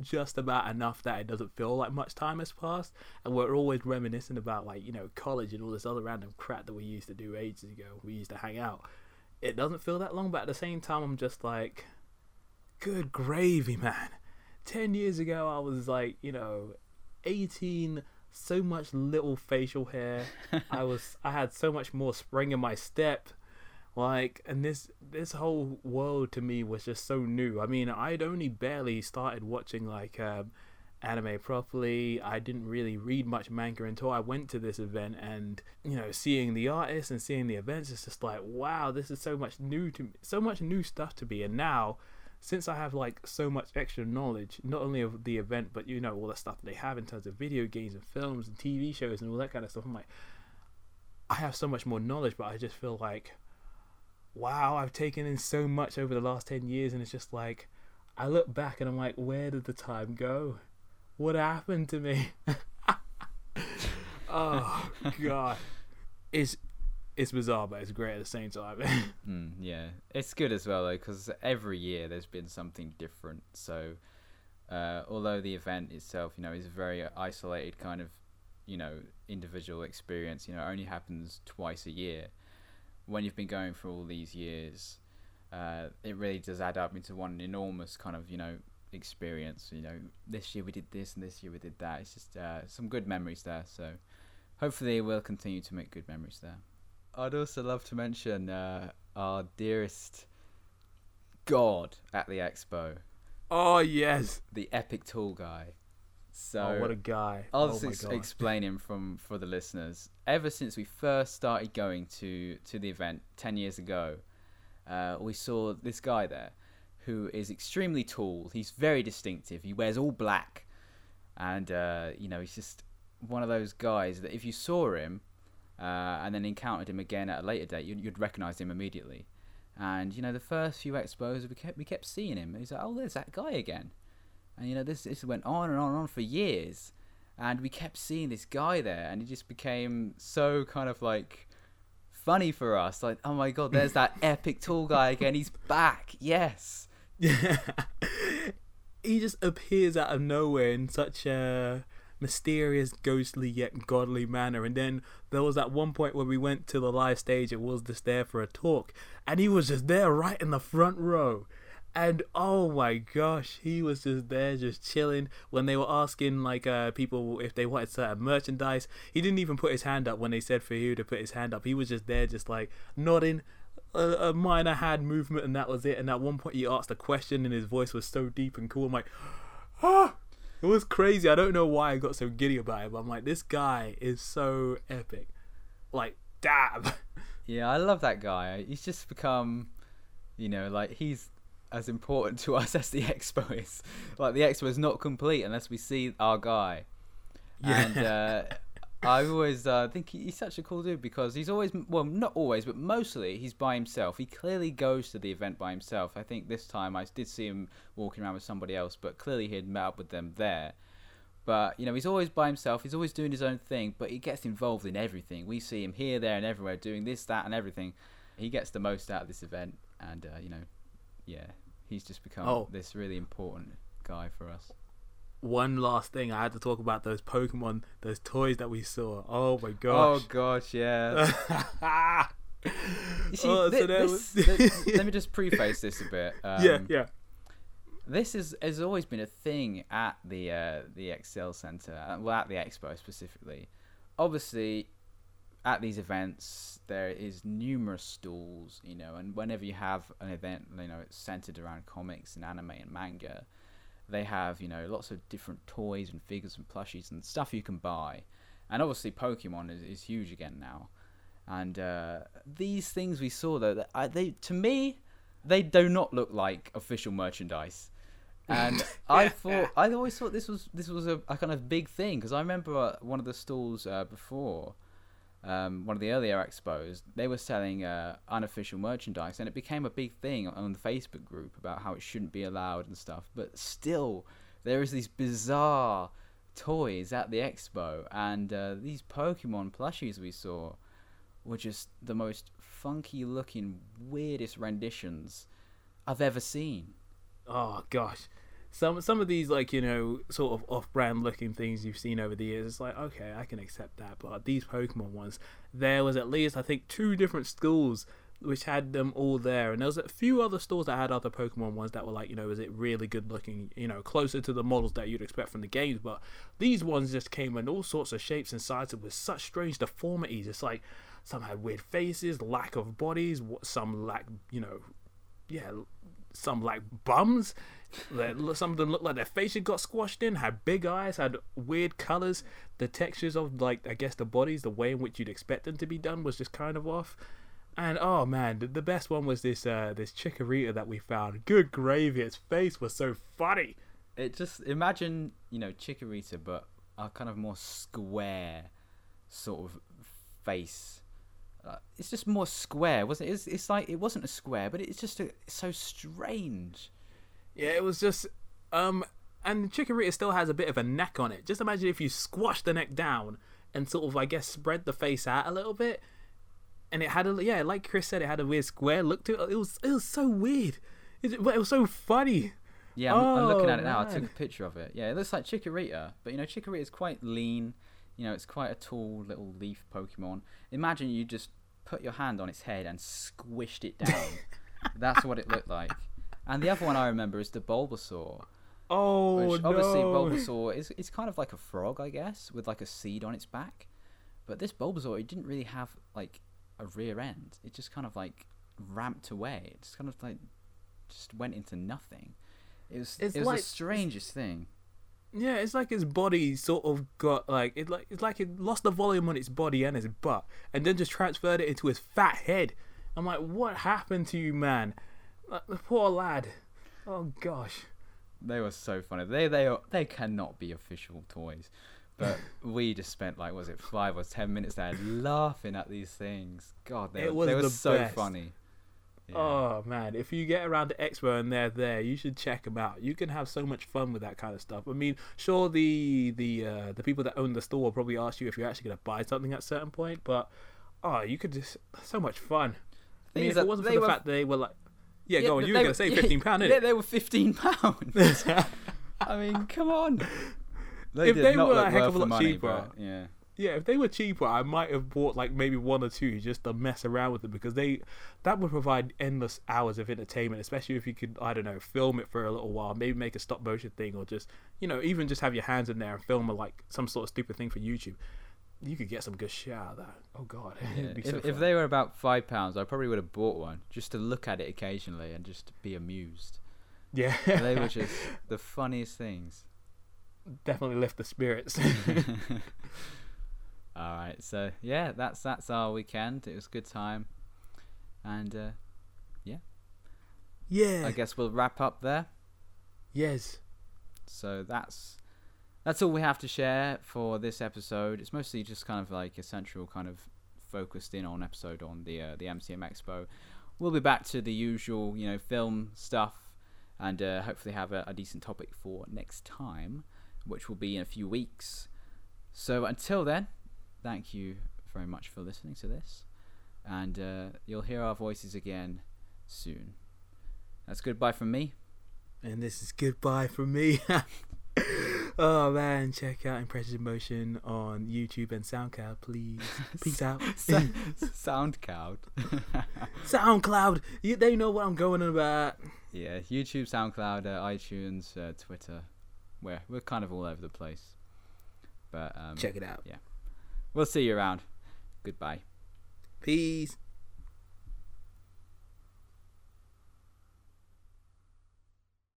just about enough that it doesn't feel like much time has passed and we're always reminiscing about like you know college and all this other random crap that we used to do ages ago we used to hang out it doesn't feel that long but at the same time i'm just like good gravy, man. 10 years ago, I was like, you know, 18, so much little facial hair. I was, I had so much more spring in my step. Like, and this this whole world to me was just so new. I mean, I'd only barely started watching like um, anime properly. I didn't really read much manga until I went to this event, and you know, seeing the artists and seeing the events, it's just like, wow, this is so much new to me, so much new stuff to be And now, since I have like so much extra knowledge, not only of the event, but you know all the stuff that they have in terms of video games and films and TV shows and all that kind of stuff, I'm like, I have so much more knowledge, but I just feel like wow, I've taken in so much over the last 10 years, and it's just like, I look back and I'm like, where did the time go? What happened to me? oh, God. It's, it's bizarre, but it's great at the same time. mm, yeah, it's good as well, though, because every year there's been something different. So, uh, although the event itself, you know, is a very isolated kind of, you know, individual experience, you know, only happens twice a year when you've been going for all these years, uh, it really does add up into one enormous kind of you know experience. You know, this year we did this and this year we did that. It's just uh, some good memories there. So hopefully we'll continue to make good memories there. I'd also love to mention uh, our dearest god at the expo. Oh yes, the epic tool guy. So oh, what a guy! I'll oh, just ex- explain him from for the listeners. Ever since we first started going to to the event ten years ago, uh, we saw this guy there, who is extremely tall. He's very distinctive. He wears all black, and uh, you know he's just one of those guys that if you saw him uh, and then encountered him again at a later date, you'd, you'd recognize him immediately. And you know the first few expos, we kept we kept seeing him. He's like, oh, there's that guy again. And you know, this this went on and on and on for years, and we kept seeing this guy there, and it just became so kind of like funny for us. Like, oh my god, there's that epic tall guy again. He's back. Yes. Yeah. he just appears out of nowhere in such a mysterious, ghostly yet godly manner. And then there was that one point where we went to the live stage and was just there for a talk, and he was just there right in the front row. And oh my gosh, he was just there, just chilling. When they were asking like uh, people if they wanted certain merchandise, he didn't even put his hand up when they said for you to put his hand up. He was just there, just like nodding, a, a minor hand movement, and that was it. And at one point, he asked a question, and his voice was so deep and cool. I'm like, ah, it was crazy. I don't know why I got so giddy about it, but I'm like, this guy is so epic. Like, damn. Yeah, I love that guy. He's just become, you know, like he's as important to us as the expo is. Like the expo is not complete unless we see our guy. Yeah. And uh, I always uh, think he's such a cool dude because he's always, well, not always, but mostly he's by himself. He clearly goes to the event by himself. I think this time I did see him walking around with somebody else, but clearly he had met up with them there. But you know, he's always by himself. He's always doing his own thing, but he gets involved in everything. We see him here, there, and everywhere doing this, that, and everything. He gets the most out of this event, and uh, you know, yeah, he's just become oh. this really important guy for us. One last thing, I had to talk about those Pokemon, those toys that we saw. Oh my gosh! Oh gosh, yeah. see, oh, th- so this, was... let me just preface this a bit. Um, yeah, yeah. This is has always been a thing at the uh, the ExCeL Center, uh, well, at the Expo specifically. Obviously, at these events there is numerous stalls you know and whenever you have an event you know it's centered around comics and anime and manga they have you know lots of different toys and figures and plushies and stuff you can buy. And obviously pokemon is, is huge again now. And uh, these things we saw though I, they to me they do not look like official merchandise. And I thought I always thought this was this was a, a kind of big thing because I remember uh, one of the stalls uh, before um, one of the earlier expos, they were selling uh, unofficial merchandise, and it became a big thing on the Facebook group about how it shouldn't be allowed and stuff. But still, there is these bizarre toys at the expo, and uh, these Pokemon plushies we saw were just the most funky looking, weirdest renditions I've ever seen. Oh gosh, some some of these like you know sort of off-brand looking things you've seen over the years it's like okay i can accept that but these pokemon ones there was at least i think two different schools which had them all there and there was a few other stores that had other pokemon ones that were like you know is it really good looking you know closer to the models that you'd expect from the games but these ones just came in all sorts of shapes and sizes with such strange deformities it's like some had weird faces, lack of bodies, some lack, you know, yeah, some like bums. Some of them looked like their faces got squashed in, had big eyes, had weird colors. The textures of like I guess the bodies, the way in which you'd expect them to be done was just kind of off. And oh man, the, the best one was this uh this chikorita that we found. Good gravy, its face was so funny. It just imagine you know Chikorita, but a kind of more square sort of face. Uh, it's just more square, wasn't it? It's, it's like it wasn't a square, but it's just a, it's so strange. Yeah, it was just um and Chikorita still has a bit of a neck on it. Just imagine if you squash the neck down and sort of I guess spread the face out a little bit. And it had a yeah, like Chris said, it had a weird square look to it. It was it was so weird. It, but it was so funny. Yeah, I'm, I'm looking Oh, at it now. I took a picture of it. Yeah, it looks like Chikorita, but you know Chikorita is quite lean. You know, it's quite a tall little leaf Pokemon. Imagine you just put your hand on its head and squished it down. That's what it looked like. And the other one I remember is the Bulbasaur. Oh Which no! obviously Bulbasaur is it's kind of like a frog, I guess, with like a seed on its back. But this Bulbasaur, it didn't really have like a rear end. It just kind of like ramped away. It just kind of like just went into nothing. It was It's it was like- the strangest thing. Yeah, it's like his body sort of got like it like it's like it lost the volume on its body and its butt, and then just transferred it into his fat head. I'm like, what happened to you, man? Like, the poor lad. Oh gosh. They were so funny. They they are, they cannot be official toys. But we just spent like was it five or ten minutes there laughing at these things. God, they It were, was they were the so best. funny. Yeah. Oh man, if you get around to Expo and they're there, you should check them out. You can have so much fun with that kind of stuff. I mean, sure the the uh, the people that own the store will probably ask you if you're actually gonna buy something at a certain point, but oh, you could just so much fun. I mean, if it wasn't for the were- fact they were like, yeah, go on, you were gonna say fifteen pound, isn't it? Yeah, they were fifteen pounds. I mean, come on. They If did they not were a look heck worth of a the lot money, cheaper. but yeah. Yeah, if they were cheaper, I might have bought like maybe one or two just to mess around with them because they that would provide endless hours of entertainment, especially if you could I don't know film it for a little while, maybe make a stop motion thing or just you know even just have your hands in there and film a, like some sort of stupid thing for YouTube. You could get some good shit out of that. Oh god, Yeah, If, so if they were about five pounds, I probably would have bought one just to look at it occasionally and just be amused. yeah, They were just the funniest things. definitely lift the spirits. All right, so yeah, that's that's our weekend. It was a good time, and uh, yeah, I guess we'll wrap up there. yes, So that's that's all we have to share for this episode. It's mostly just kind of like a central kind of focused in on episode on the uh, the MCM Expo. We'll be back to the usual, you know, film stuff, and uh, hopefully have a, a decent topic for next time, which will be in a few weeks. So until then, thank you very much for listening to this, and uh, you'll hear our voices again soon. That's goodbye from me. and this is goodbye from me. oh man, check out Impressions in Motion on YouTube and SoundCloud, please. Peace out. SoundCloud. SoundCloud, you, they know what I'm going on about. yeah, YouTube, SoundCloud, uh, iTunes, uh, Twitter. We're we're kind of all over the place. But um, Check it out. Yeah, we'll see you around. Goodbye. Peace.